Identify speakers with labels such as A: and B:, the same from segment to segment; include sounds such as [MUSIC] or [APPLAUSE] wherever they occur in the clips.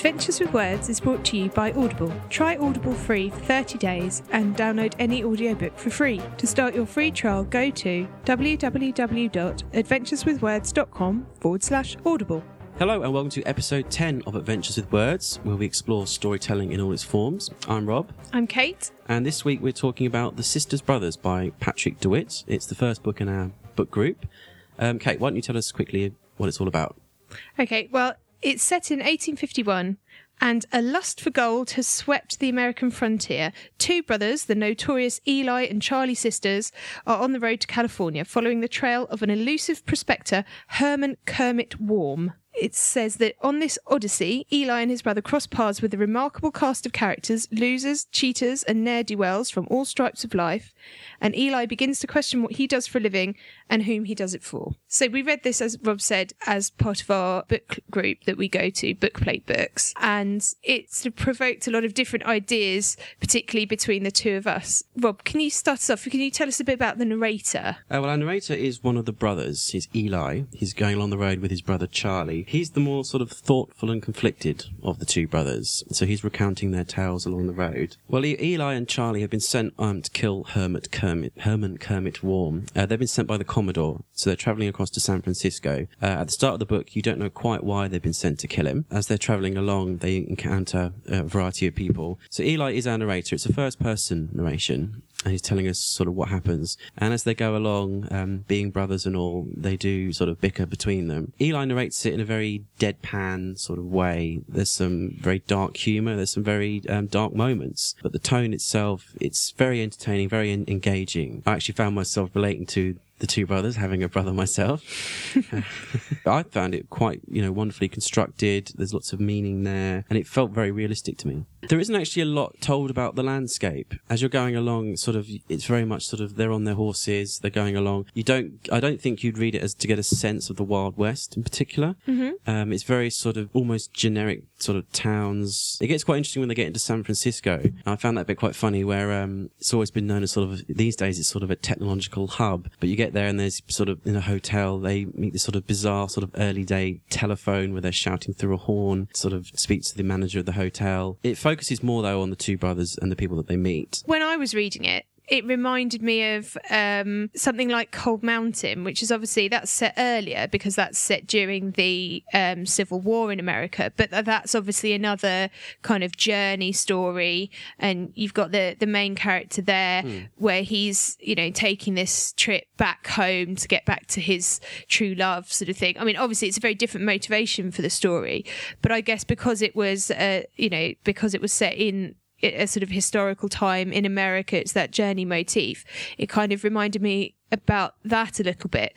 A: Adventures with Words is brought to you by Audible. Try Audible free for 30 days and download any audiobook for free. To start your free trial, go to www.adventureswithwords.com forward slash audible.
B: Hello and welcome to episode 10 of Adventures with Words, where we explore storytelling in all its forms. I'm Rob,
A: I'm Kate.
B: and this week we're talking about The Sisters Brothers by Patrick DeWitt. It's the first book in our book group. Um, Kate, why don't you tell us quickly what it's all about?
A: Okay, well, it's set in 1851. And a lust for gold has swept the American frontier. Two brothers, the notorious Eli and Charlie sisters, are on the road to California following the trail of an elusive prospector, Herman Kermit Warm. It says that on this odyssey, Eli and his brother cross paths with a remarkable cast of characters, losers, cheaters, and ne'er do wells from all stripes of life. And Eli begins to question what he does for a living and whom he does it for. So we read this, as Rob said, as part of our book group that we go to, Bookplate Books. And it sort of provoked a lot of different ideas, particularly between the two of us. Rob, can you start us off? Can you tell us a bit about the narrator?
B: Uh, well, our narrator is one of the brothers. He's Eli. He's going along the road with his brother Charlie. He's the more sort of thoughtful and conflicted of the two brothers. So he's recounting their tales along the road. Well, Eli and Charlie have been sent um, to kill Hermit Kermit, Herman Kermit Warm. Uh, they've been sent by the Commodore. So they're traveling across to San Francisco. Uh, at the start of the book, you don't know quite why they've been sent to kill him. As they're traveling along, they encounter a variety of people. So Eli is our narrator. It's a first person narration and he's telling us sort of what happens. And as they go along, um, being brothers and all, they do sort of bicker between them. Eli narrates it in a very deadpan sort of way. There's some very dark humour. There's some very um, dark moments, but the tone itself, it's very entertaining, very en- engaging. I actually found myself relating to the two brothers, having a brother myself. [LAUGHS] I found it quite, you know, wonderfully constructed. There's lots of meaning there, and it felt very realistic to me. There isn't actually a lot told about the landscape as you're going along. Sort of, it's very much sort of they're on their horses, they're going along. You don't, I don't think you'd read it as to get a sense of the Wild West in particular. Um, it's very sort of almost generic sort of towns. It gets quite interesting when they get into San Francisco. I found that bit quite funny where um, it's always been known as sort of these days it's sort of a technological hub, but you get there and there's sort of in a hotel they meet this sort of bizarre sort of early day telephone where they're shouting through a horn, sort of speaks to the manager of the hotel. It focuses more though on the two brothers and the people that they meet.
A: when I was reading it, it reminded me of um, something like Cold Mountain, which is obviously that's set earlier because that's set during the um, Civil War in America. But that's obviously another kind of journey story, and you've got the the main character there where he's you know taking this trip back home to get back to his true love, sort of thing. I mean, obviously it's a very different motivation for the story, but I guess because it was uh, you know because it was set in a sort of historical time in America, it's that journey motif. It kind of reminded me about that a little bit.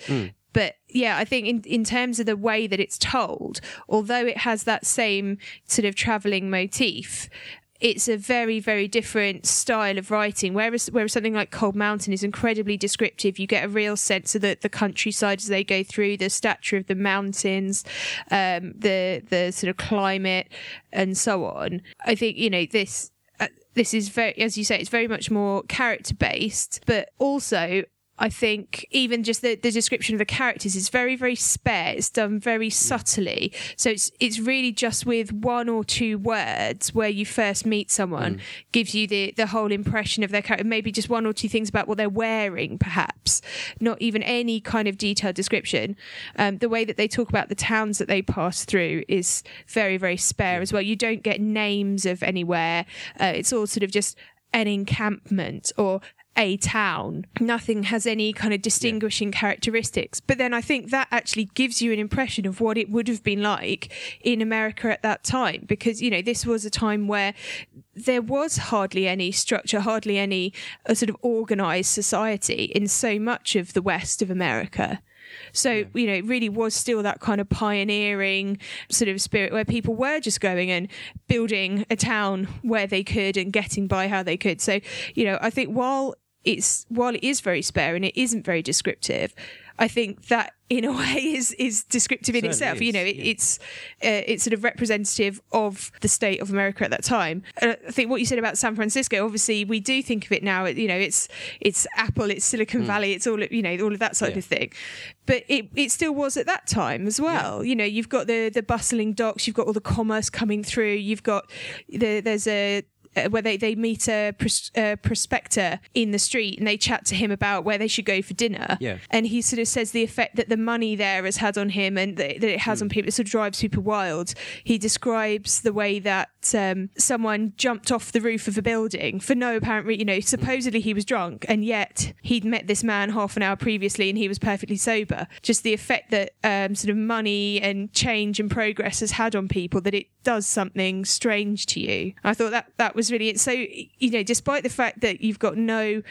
A: But yeah, I think in, in terms of the way that it's told, although it has that same sort of traveling motif, it's a very, very different style of writing. Whereas, whereas something like Cold Mountain is incredibly descriptive, you get a real sense of the, the countryside as they go through, the stature of the mountains, um, the the sort of climate, and so on. I think you know this this is very, as you say, it's very much more character based, but also I think even just the, the description of the characters is very, very spare. It's done very subtly. So it's it's really just with one or two words where you first meet someone gives you the, the whole impression of their character. Maybe just one or two things about what they're wearing, perhaps. Not even any kind of detailed description. Um, the way that they talk about the towns that they pass through is very, very spare as well. You don't get names of anywhere. Uh, it's all sort of just an encampment or a town. Nothing has any kind of distinguishing characteristics. But then I think that actually gives you an impression of what it would have been like in America at that time. Because, you know, this was a time where there was hardly any structure, hardly any uh, sort of organized society in so much of the West of America. So, you know, it really was still that kind of pioneering sort of spirit where people were just going and building a town where they could and getting by how they could. So, you know, I think while it's while it is very spare and it isn't very descriptive, I think that in a [LAUGHS] way is is descriptive in itself. You know, it,
B: yeah.
A: it's uh, it's sort of representative of the state of America at that time. Uh, I think what you said about San Francisco, obviously, we do think of it now. You know, it's it's Apple, it's Silicon Valley, it's all you know, all of that sort.
B: Yeah.
A: of thing. But it, it still was at that time as well. You know, you've got the the bustling docks, you've got all the commerce coming through, you've got the, there's a uh, where they, they meet a pros- uh, prospector in the street and they chat to him about where they should go for dinner.
B: Yeah.
A: And he sort of says the effect that the money there has had on him and that, that it has
B: Hmm.
A: on people. It sort of drives people wild. He describes the way that um, someone jumped off the roof of a building for no apparent reason. You know, supposedly he was drunk and yet he'd met this man half an hour previously and he was perfectly sober. Just the effect that um, sort of money and change and progress has had on people that it does something strange to you. I thought that that was really so. You know, despite the fact that you've got no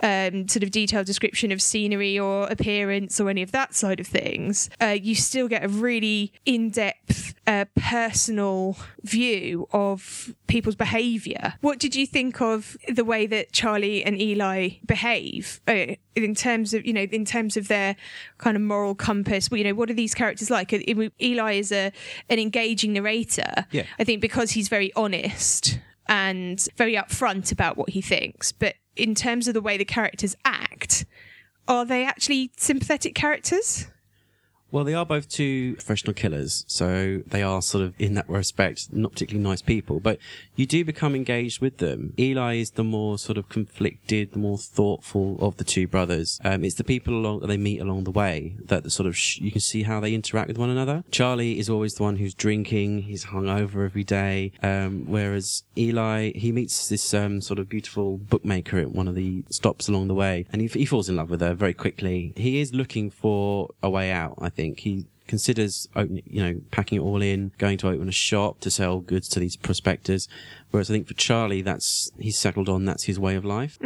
A: um, sort of detailed description of scenery or appearance or any of that side of things, uh, you still get a really in-depth, uh, personal view of people's behaviour. What did you think of the way that Charlie and Eli behave uh, in terms of you know in terms of their kind of moral compass? You know, what are these characters like? Eli is a an engaging narrator.
B: Yeah.
A: I think because he's very honest and very upfront about what he thinks. But in terms of the way the characters act, are they actually sympathetic characters?
B: Well, they are both two professional killers, so they are sort of, in that respect, not particularly nice people, but you do become engaged with them. Eli is the more sort of conflicted, the more thoughtful of the two brothers. Um, it's the people along that they meet along the way that the sort of sh- you can see how they interact with one another. Charlie is always the one who's drinking, he's hungover every day, um, whereas Eli he meets this um, sort of beautiful bookmaker at one of the stops along the way, and he, he falls in love with her very quickly. He is looking for a way out. I think he considers opening, you know, packing it all in, going to open a shop to sell goods to these prospectors. Whereas I think for Charlie, that's he's settled on. That's his way of life.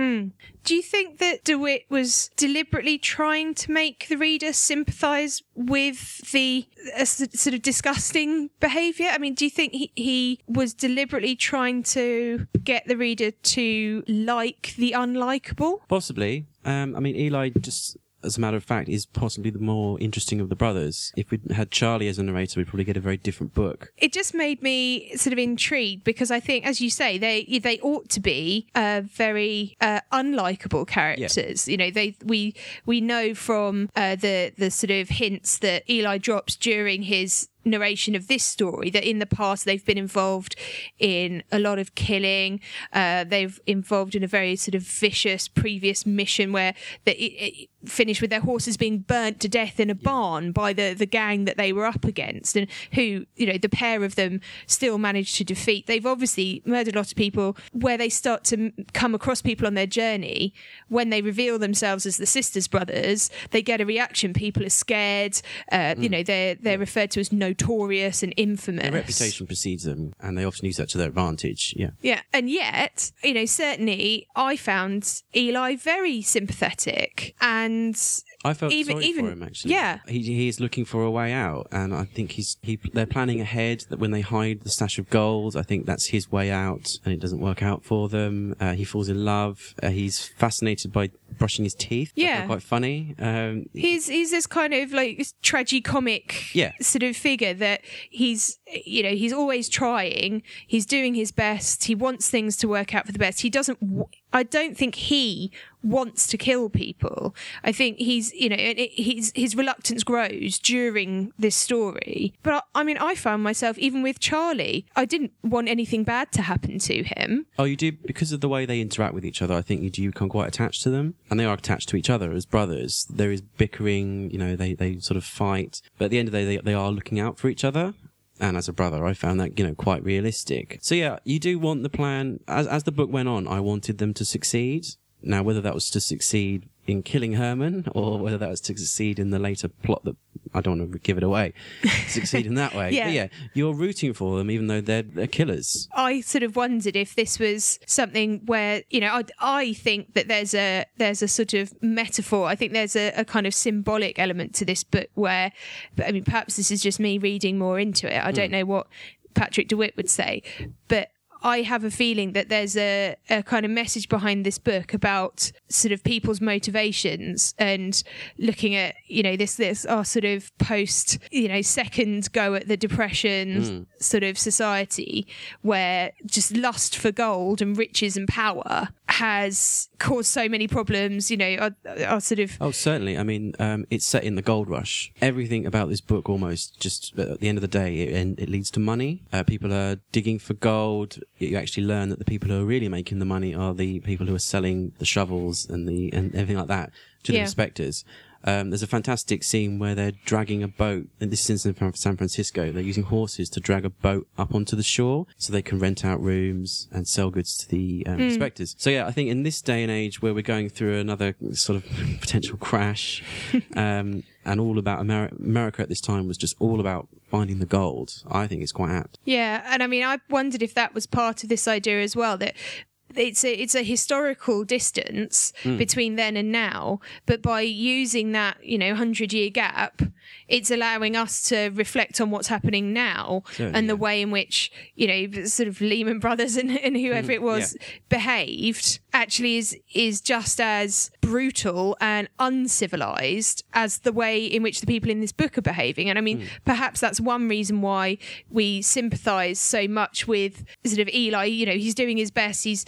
A: Do you think that DeWitt was deliberately trying to make the reader sympathise with the uh, sort of disgusting behaviour? I mean, do you think he, he was deliberately trying to get the reader to like the unlikable?
B: Possibly. Um, I mean, Eli just. As a matter of fact, is possibly the more interesting of the brothers. If we had Charlie as a narrator, we'd probably get a very different book.
A: it just made me sort of intrigued because I think, as you say, they they ought to be uh, very uh, unlikable characters. You know, they we we know from uh, the the sort of hints that Eli drops during his narration of this story that in the past they've been involved in a lot of killing uh, they've involved in a very sort of vicious previous mission where they it, it finished with their horses being burnt to death in a barn by the the gang that they were up against and who you know the pair of them still managed to defeat. They've obviously murdered a lot of people. Where they start to come across people on their journey when they reveal themselves as the sisters brothers they get a reaction. People are scared uh, you know they're they're referred to as notorious and infamous
B: Their reputation precedes them, and they often use that to their advantage. Yeah.
A: yeah, and yet, you know, certainly I found Eli very sympathetic, and
B: I felt
A: Even-
B: sorry
A: even-
B: for him actually.
A: yeah.
B: he he is looking for a way out, and I think he's he they're planning ahead that when they hide the stash of gold, I think that's his way out, and it doesn't work out for them. Uh, he falls in love. Uh, he's fascinated by brushing his teeth.
A: Yeah.
B: quite funny. Um,
A: he's he's this kind of like this tragicomic
B: Yeah.
A: sort of figure that he's you know he's always trying he's doing his best he wants things to work out for the best he doesn't w- i don't think he wants to kill people i think he's you know he's his reluctance grows during this story but I, I mean i found myself even with charlie i didn't want anything bad to happen to him
B: Oh, you do because of the way they interact with each other. I think you do become quite attached to them, and they are attached to each other as brothers. There is bickering, you know, they they sort of fight, but at the end of the day, they they are looking out for each other. And as a brother, I found that you know quite realistic. So yeah, you do want the plan. As as the book went on, I wanted them to succeed. Now, whether that was to succeed in killing Herman or whether that was to succeed in the later plot that I don't want to give it away, [LAUGHS] succeed in that way.
A: Yeah.
B: But yeah, you're rooting for them even though they're, they're killers.
A: I sort of wondered if this was something where you know I, I think that there's a there's a sort of metaphor. I think there's a, a kind of symbolic element to this book where, but I mean, perhaps this is just me reading more into it. I don't hmm. know what Patrick DeWitt would say, but I have a feeling that there's a, a kind of message behind this book about sort of people's motivations and looking at you know this this our sort of post you know second go at the depression hmm. sort of society where just lust for gold and riches and power has caused so many problems you know our, our sort of
B: Oh, certainly. I mean, um, it's set in the gold rush. Everything about this book, almost, just at the end of the day, it, and it leads to money. Uh, people are digging for gold. You actually learn that the people who are really making the money are the people who are selling the shovels and the and everything like that to the inspectors. Um, there's a fantastic scene where they're dragging a boat, and this is in San Francisco. They're using horses to drag a boat up onto the shore so they can rent out rooms and sell goods to the um, inspectors. So yeah, I think in this day and age where we're going through another sort of [LAUGHS] potential crash, [LAUGHS] um, and all about Ameri- America at this time was just all about finding the gold. I think it's quite apt.
A: Yeah, and I mean, I wondered if that was part of this idea as well that it's a it's a historical distance
B: Hmm.
A: between then and now, but by using that you know hundred year gap, it's allowing us to reflect on what's happening now
B: Certainly,
A: and the
B: yeah.
A: way in which you know sort of Lehman Brothers [LAUGHS] and, and whoever
B: Mhm,
A: it was
B: yeah.
A: behaved actually is is just as brutal and uncivilized as the way in which the people in this book are behaving. And I mean, perhaps that's one reason why we sympathize so much with sort of Eli. You know, he's doing his best. He's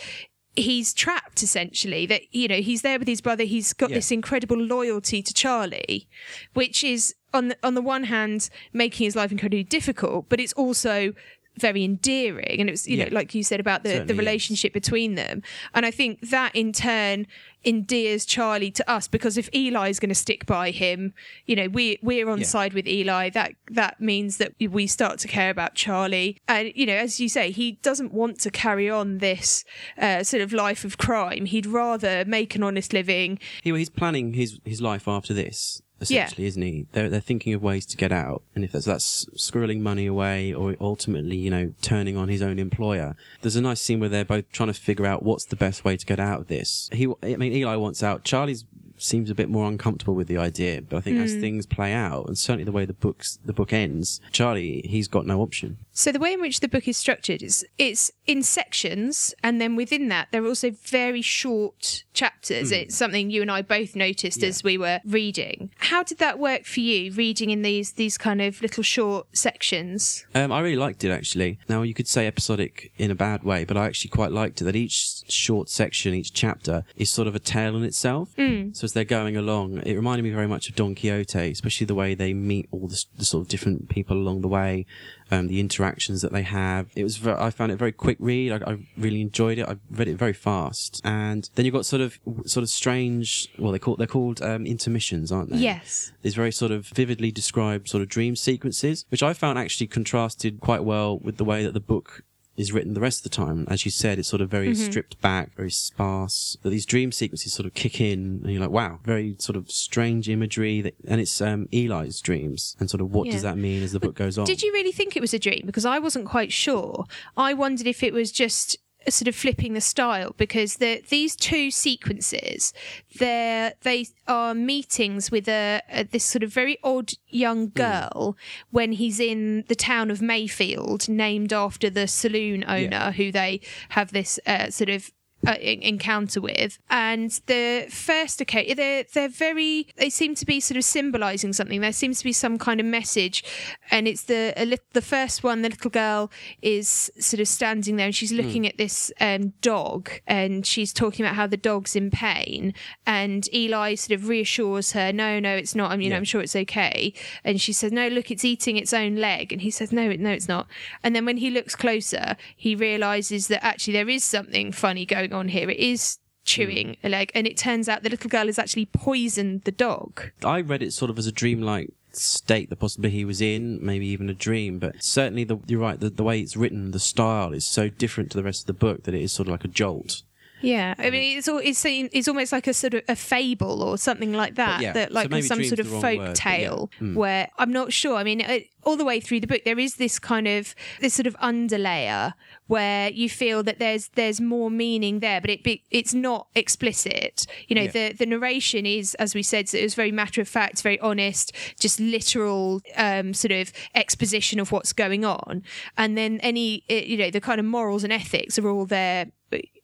A: he's trapped essentially that you know he's there with his brother he's got
B: Yeah.
A: this incredible loyalty to charlie which is on the, on the one hand making his life incredibly difficult but it's also very endearing. And it was you
B: Yeah.
A: know like you said about the,
B: Certainly
A: the
B: is.
A: relationship between them. And i think that in turn endears charlie to us because if eli is going to stick by him you know we we're on
B: Yeah.
A: side with eli. That that means that we start to care about charlie. And you know as you say he doesn't want to carry on this uh, sort of life of crime. He'd rather make an honest living.
B: He, he's planning his, his life after this, essentially, isn't he? They're, they're thinking of ways to get out. And if that's, that's squirreling money away or ultimately, you know, turning on his own employer. There's a nice scene where they're both trying to figure out what's the best way to get out of this. He, I mean, Eli wants out. Charlie's seems a bit more uncomfortable with the idea, but I think as hmm. things play out, and certainly the way the books the book ends, Charlie he's got no option.
A: So the way in which the book is structured is it's in sections, and then within that there are also very short chapters. It's something you and I both noticed.
B: Yeah.
A: as we were reading. How did that work for you, reading in these these kind of little short sections?
B: Um, I really liked it actually. Now you could say episodic in a bad way, but I actually quite liked it that each short section, each chapter, is sort of a tale in itself. Mm. So as they're going along, it reminded me very much of Don Quixote, especially the way they meet all the, the sort of different people along the way, um, the interactions that they have. It was, ver I found it a very quick read. I, I really enjoyed it. I read it very fast, and then you've got sort of sort of strange. Well, they call they're called um, intermissions, aren't they?
A: Yes.
B: these very sort of vividly described sort of dream sequences, which I found actually contrasted quite well with the way that the book is written the rest of the time. As you said, it's sort of very stripped back, very sparse. These dream sequences sort of kick in, and you're like, wow, very sort of strange imagery. That, and it's um, Eli's dreams, and sort of what does that mean as the book goes on?
A: Did you really think it was a dream? Because I wasn't quite sure. I wondered if it was just sort of flipping the style because the these two sequences they're they are meetings with a, a this sort of very odd young girl when he's in the town of Mayfield named after the saloon owner who they have this uh, sort of uh, en- encounter with. And the first occasion they're they're very they seem to be sort of symbolizing something. There seems to be some kind of message and it's the a lit- the first one the little girl is sort of standing there and she's looking at this um, dog and she's talking about how the dog's in pain and Eli sort of reassures her no no it's not I mean
B: Yeah.
A: I'm sure it's okay. And she says no look it's eating its own leg. And he says no no it's not. And then when he looks closer he realizes that actually there is something funny going on here it is chewing a leg and it turns out the little girl has actually poisoned the dog
B: I read it sort of as a dreamlike state that possibly he was in, maybe even a dream. But certainly, the, you're right. The, the way it's written, the style is so different to the rest of the book that it is sort of like a jolt.
A: Yeah, I mean, it's all, it's it's almost like a sort of a fable or something like that.
B: yeah,
A: that like
B: maybe
A: some sort of folk
B: word,
A: tale
B: yeah. Mm.
A: where I'm not sure. I mean, it, all the way through the book, there is this kind of this sort of underlayer where you feel that there's there's more meaning there, but it be, it's not explicit. You know,
B: Yeah.
A: the the narration is, as we said, so it was very matter of fact, very honest, just literal um, sort of exposition of what's going on, and then any eh, you know the kind of morals and ethics are all there.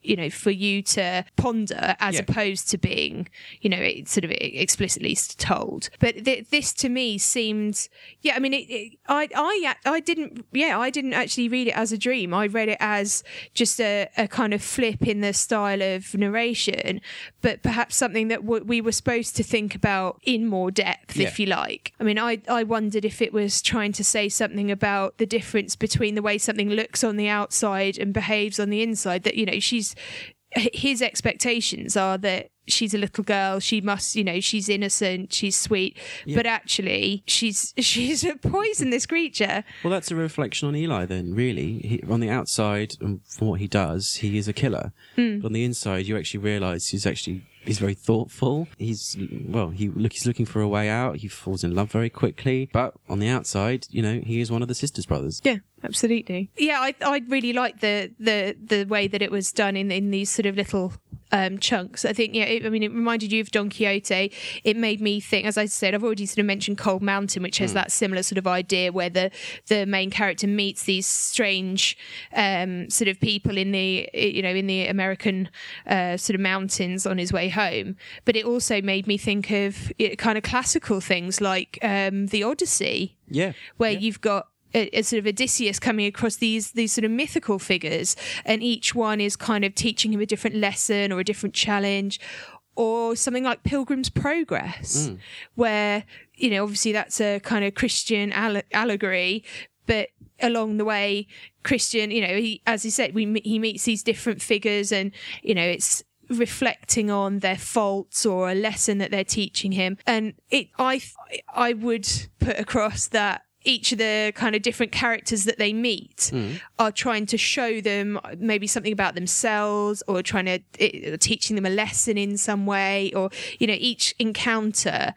A: You know, for you to ponder as
B: Yeah.
A: opposed to being, you know, it sort of explicitly told. But th- this to me seemed, yeah. I mean, it, it, I, I, I didn't, yeah, I didn't actually read it as a dream. I read it as just a, a kind of flip in the style of narration, but perhaps something that w- we were supposed to think about in more depth, if you like. I mean, I, I wondered if it was trying to say something about the difference between the way something looks on the outside and behaves on the inside. That you know, she's his expectations are that she's a little girl she must you know she's innocent she's sweet but actually she's [LAUGHS] she's a poisonous creature
B: Well, that's a reflection on Eli, then, really. He, on the outside, from what he does, he is a killer.
A: Hmm.
B: But on the inside, you actually realise he's actually he's very thoughtful. He's well, he look he's looking for a way out. He falls in love very quickly. But on the outside, you know, he is one of the sisters brothers.
A: Yeah, absolutely. Yeah, I I really like the the the way that it was done in in these sort of little um, chunks. I think yeah. It, I mean, it reminded you of Don Quixote. It made me think, as I said, I've already sort of mentioned Cold Mountain, which has that similar sort of idea where the the main character meets these strange um, sort of people in the you know in the American uh, sort of mountains on his way home. But it also made me think of kind of classical things like um, the Odyssey
B: Yeah,
A: where you've got a, a sort of Odysseus coming across these these sort of mythical figures, and each one is kind of teaching him a different lesson or a different challenge, or something like Pilgrim's Progress, hmm. where you know obviously that's a kind of Christian alle- allegory, but along the way, Christian, you know, he, as he said, we he meets these different figures, and you know it's reflecting on their faults or a lesson that they're teaching him. And it i i would put across that each of the kind of different characters that they meet hmm. are trying to show them maybe something about themselves or trying to it, teaching them a lesson in some way or you know each encounter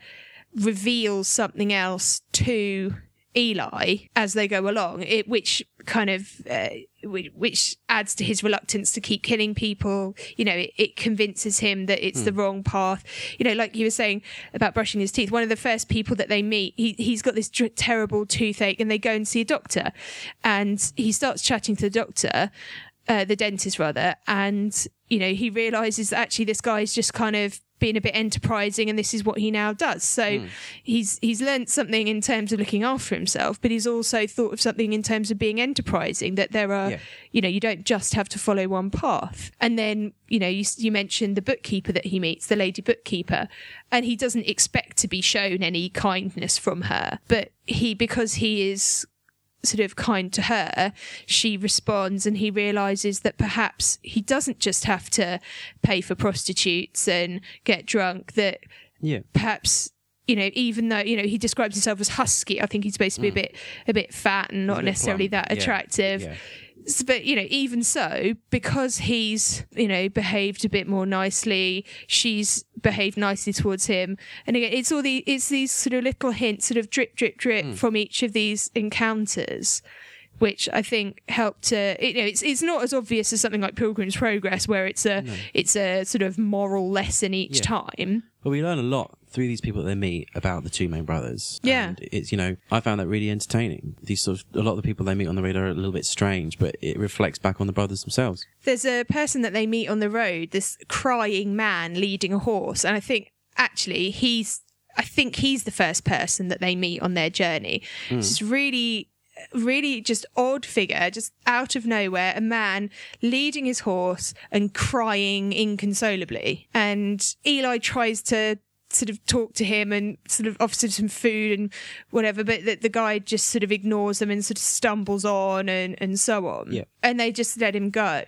A: reveals something else to Eli as they go along, it, which kind of uh, which, adds to his reluctance to keep killing people. You know, it, it convinces him that it's the wrong path. You know, like you were saying about brushing his teeth. One of the first people that they meet, he he's got this dr- terrible toothache, and they go and see a doctor, and he starts chatting to the doctor. Uh, the dentist rather and you know he realizes that actually this guy is just kind of being a bit enterprising and this is what he now does. So hmm. he's he's learned something in terms of looking after himself but he's also thought of something in terms of being enterprising that there are
B: Yeah.
A: you know you don't just have to follow one path. And then you know you, you mentioned the bookkeeper that he meets the lady bookkeeper and he doesn't expect to be shown any kindness from her but he because he is sort of kind to her, she responds and he realizes that perhaps he doesn't just have to pay for prostitutes and get drunk, that
B: yeah.
A: perhaps you know even though you know he describes himself as husky i think he's supposed to be a bit a bit fat and not
B: Mm.
A: necessarily
B: plump,
A: that attractive
B: yeah.
A: S- but you know even so because he's you know behaved a bit more nicely she's behaved nicely towards him and again it's all the it's these sort of little hints sort of drip drip drip
B: Hmm.
A: from each of these encounters which I think helped to you know it's it's not as obvious as something like Pilgrim's Progress where it's a it's a sort of moral lesson each
B: Yeah.
A: time
B: But we learn a lot through these people that they meet about the two main brothers.
A: Yeah.
B: And it's, you know, I found that really entertaining. These sort of, a lot of the people they meet on the road are a little bit strange, but it reflects back on the brothers themselves.
A: there's a person that they meet on the road, this crying man leading a horse, and I think actually he's I think he's the first person that they meet on their journey. It's just really really just odd figure just out of nowhere a man leading his horse and crying inconsolably and eli tries to sort of talk to him and sort of offers him some food and whatever but the, the guy just sort of ignores them and sort of stumbles on and, and so on
B: Yeah.
A: and they just let him go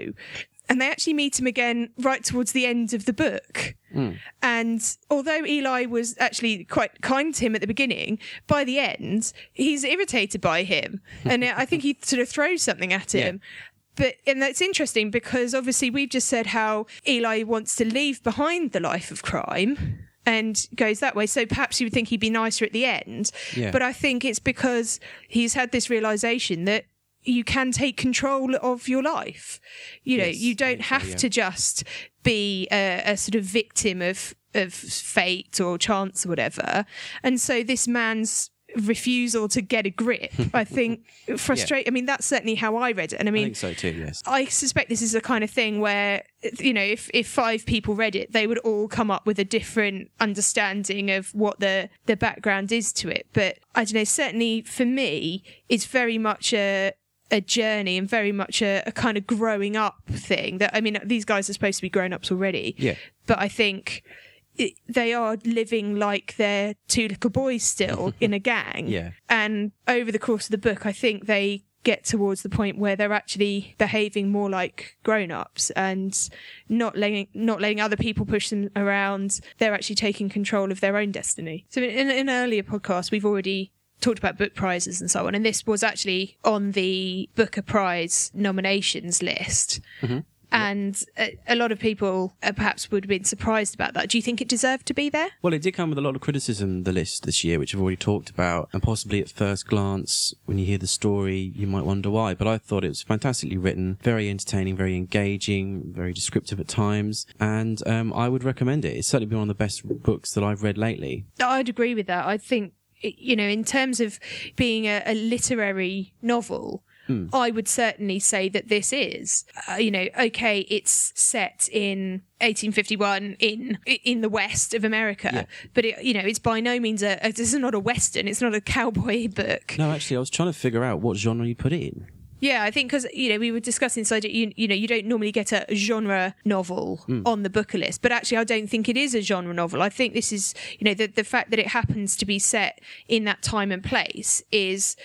A: and they actually meet him again right towards the end of the book hmm. and although Eli was actually quite kind to him at the beginning, by the end, he's irritated by him. [LAUGHS] And I think he sort of throws something at him. But, and that's interesting because obviously we've just said how Eli wants to leave behind the life of crime and goes that way. So perhaps you would think he'd be nicer at the end.
B: Yeah.
A: But I think it's because he's had this realization that you can take control of your life. You know,
B: Yes,
A: you don't
B: so,
A: have
B: yeah.
A: to just be a, a sort of victim of of fate or chance or whatever. And so this man's refusal to get a grip, I [LAUGHS] think, frustrate. I mean, that's certainly how I read it. And I
B: I
A: mean,
B: think so too. Yes.
A: I suspect this is the kind of thing where, you know, if, if five people read it, they would all come up with a different understanding of what the, the background is to it. But I don't know, certainly for me, it's very much a, a journey and very much a, a kind of growing up thing that, I mean, these guys are supposed to be grown ups already.
B: Yeah.
A: But I think it, they are living like they're two little boys still [LAUGHS] in a gang.
B: Yeah.
A: And over the course of the book, I think they get towards the point where they're actually behaving more like grown-ups and not letting not letting other people push them around. They're actually taking control of their own destiny. So in, in an earlier podcast, we've already talked about book prizes and so on, and this was actually on the Booker Prize nominations list. Mm-hmm. And a, a lot of people uh, perhaps would have been surprised about that. Do you think it deserved to be there?
B: Well, it did come with a lot of criticism, the list this year, which I've already talked about. And possibly at first glance, when you hear the story, you might wonder why. But I thought it was fantastically written, very entertaining, very engaging, very descriptive at times. And um, I would recommend it. It's certainly been one of the best books that I've read lately.
A: I'd agree with that. I think, you know, in terms of being a, a literary novel, I would certainly say that this is, uh, you know, okay, it's set in 1851 in in the west of America,
B: Yeah.
A: but it, you know, it's by no means a, a. This is not a western. It's not a cowboy [LAUGHS] book.
B: No, actually, I was trying to figure out what genre you put it in.
A: Yeah, I think because you know we were discussing it. You, you know, you don't normally get a genre novel hmm. on the Booker list, but actually, I don't think it is a genre novel. I think this is, you know, the the fact that it happens to be set in that time and place is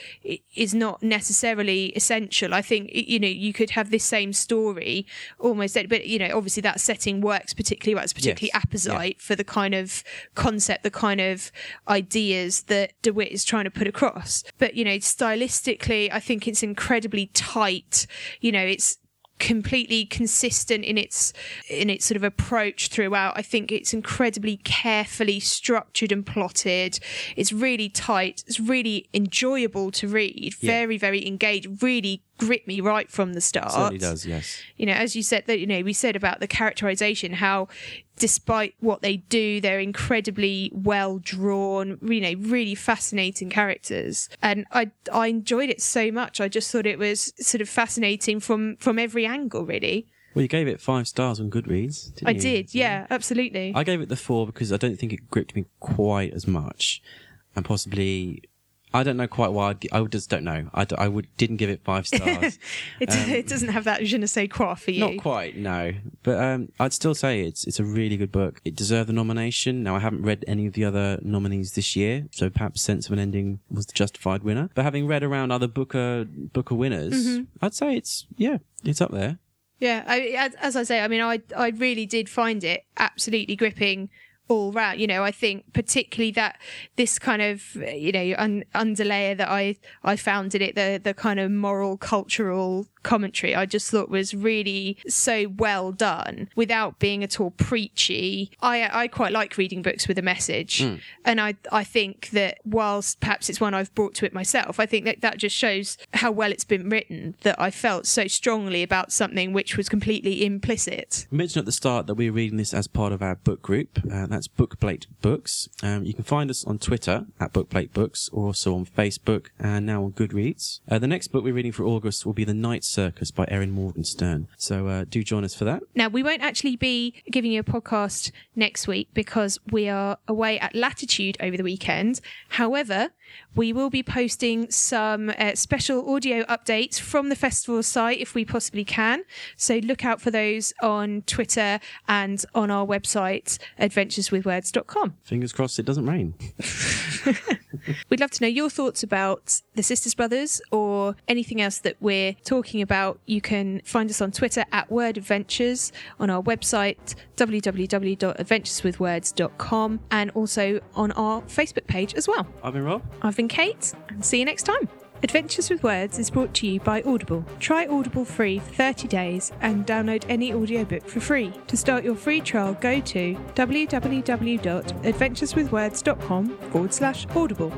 A: is not necessarily essential. I think you know you could have this same story almost, but you know, obviously that setting works particularly well. It's particularly
B: Yes.
A: apposite for the kind of concept, the kind of ideas that DeWitt is trying to put across. But, you know, stylistically, I think it's incredibly tight. You know, it's completely consistent in its in its sort of approach throughout i think it's incredibly carefully structured and plotted it's really tight it's really enjoyable to read
B: Yeah.
A: very very engaged really grip me right from the start
B: Certainly does, yes.
A: you know, as you said that you know we said about the characterization, how despite what they do, they're incredibly well drawn, you know, really fascinating characters, and I I enjoyed it so much. I just thought it was sort of fascinating from from every angle, really.
B: Well, you gave it five stars on Goodreads, didn't
A: I
B: you?
A: did, yeah, absolutely.
B: I gave it the four because I don't think it gripped me quite as much, and possibly I don't know quite why. I'd, I just don't know. I, d- I would didn't give it five [LAUGHS] stars.
A: it, it doesn't have that je ne sais quoi for you.
B: Not quite, no. But um, I'd still say it's it's a really good book. It deserved the nomination. Now I haven't read any of the other nominees this year, so perhaps Sense of an Ending was the justified winner. But having read around other Booker Booker winners,
A: Mm-hmm.
B: I'd say it's yeah, it's up there.
A: Yeah, I, as, as I say, I mean, I I really did find it absolutely gripping all round. You know, I think particularly that this kind of you know un, underlayer that I I found in it, the the kind of moral cultural commentary, I just thought was really so well done without being at all preachy. I I quite like reading books with a message, and I I think that whilst perhaps it's one I've brought to it myself, I think that that just shows how well it's been written. That I felt so strongly about something which was completely implicit.
B: We mentioned at the start that we're reading this as part of our book group. Uh, that's Bookplate Books. Um, you can find us on Twitter at Bookplate Books or also on Facebook and now on Goodreads. Uh, the next book we're reading for August will be The Night Circus by Erin Morgenstern. So uh, do join us for that.
A: Now, we won't actually be giving you a podcast next week because we are away at Latitude over the weekend. However, we will be posting some uh, special audio updates from the festival site if we possibly can. So look out for those on Twitter and on our website, adventureswithwords.com.
B: Fingers crossed it doesn't rain. [LAUGHS]
A: We'd love to know your thoughts about the Sisters Brothers or anything else that we're talking about. You can find us on Twitter at Word Adventures, on our website www.adventureswithwords.com, and also on our Facebook page as well.
B: I've been Rob.
A: I've been Kate, and see you next time. Adventures with Words is brought to you by Audible. Try Audible free for 30 days and download any audiobook for free. To start your free trial, go to www.adventureswithwords.com forward slash audible.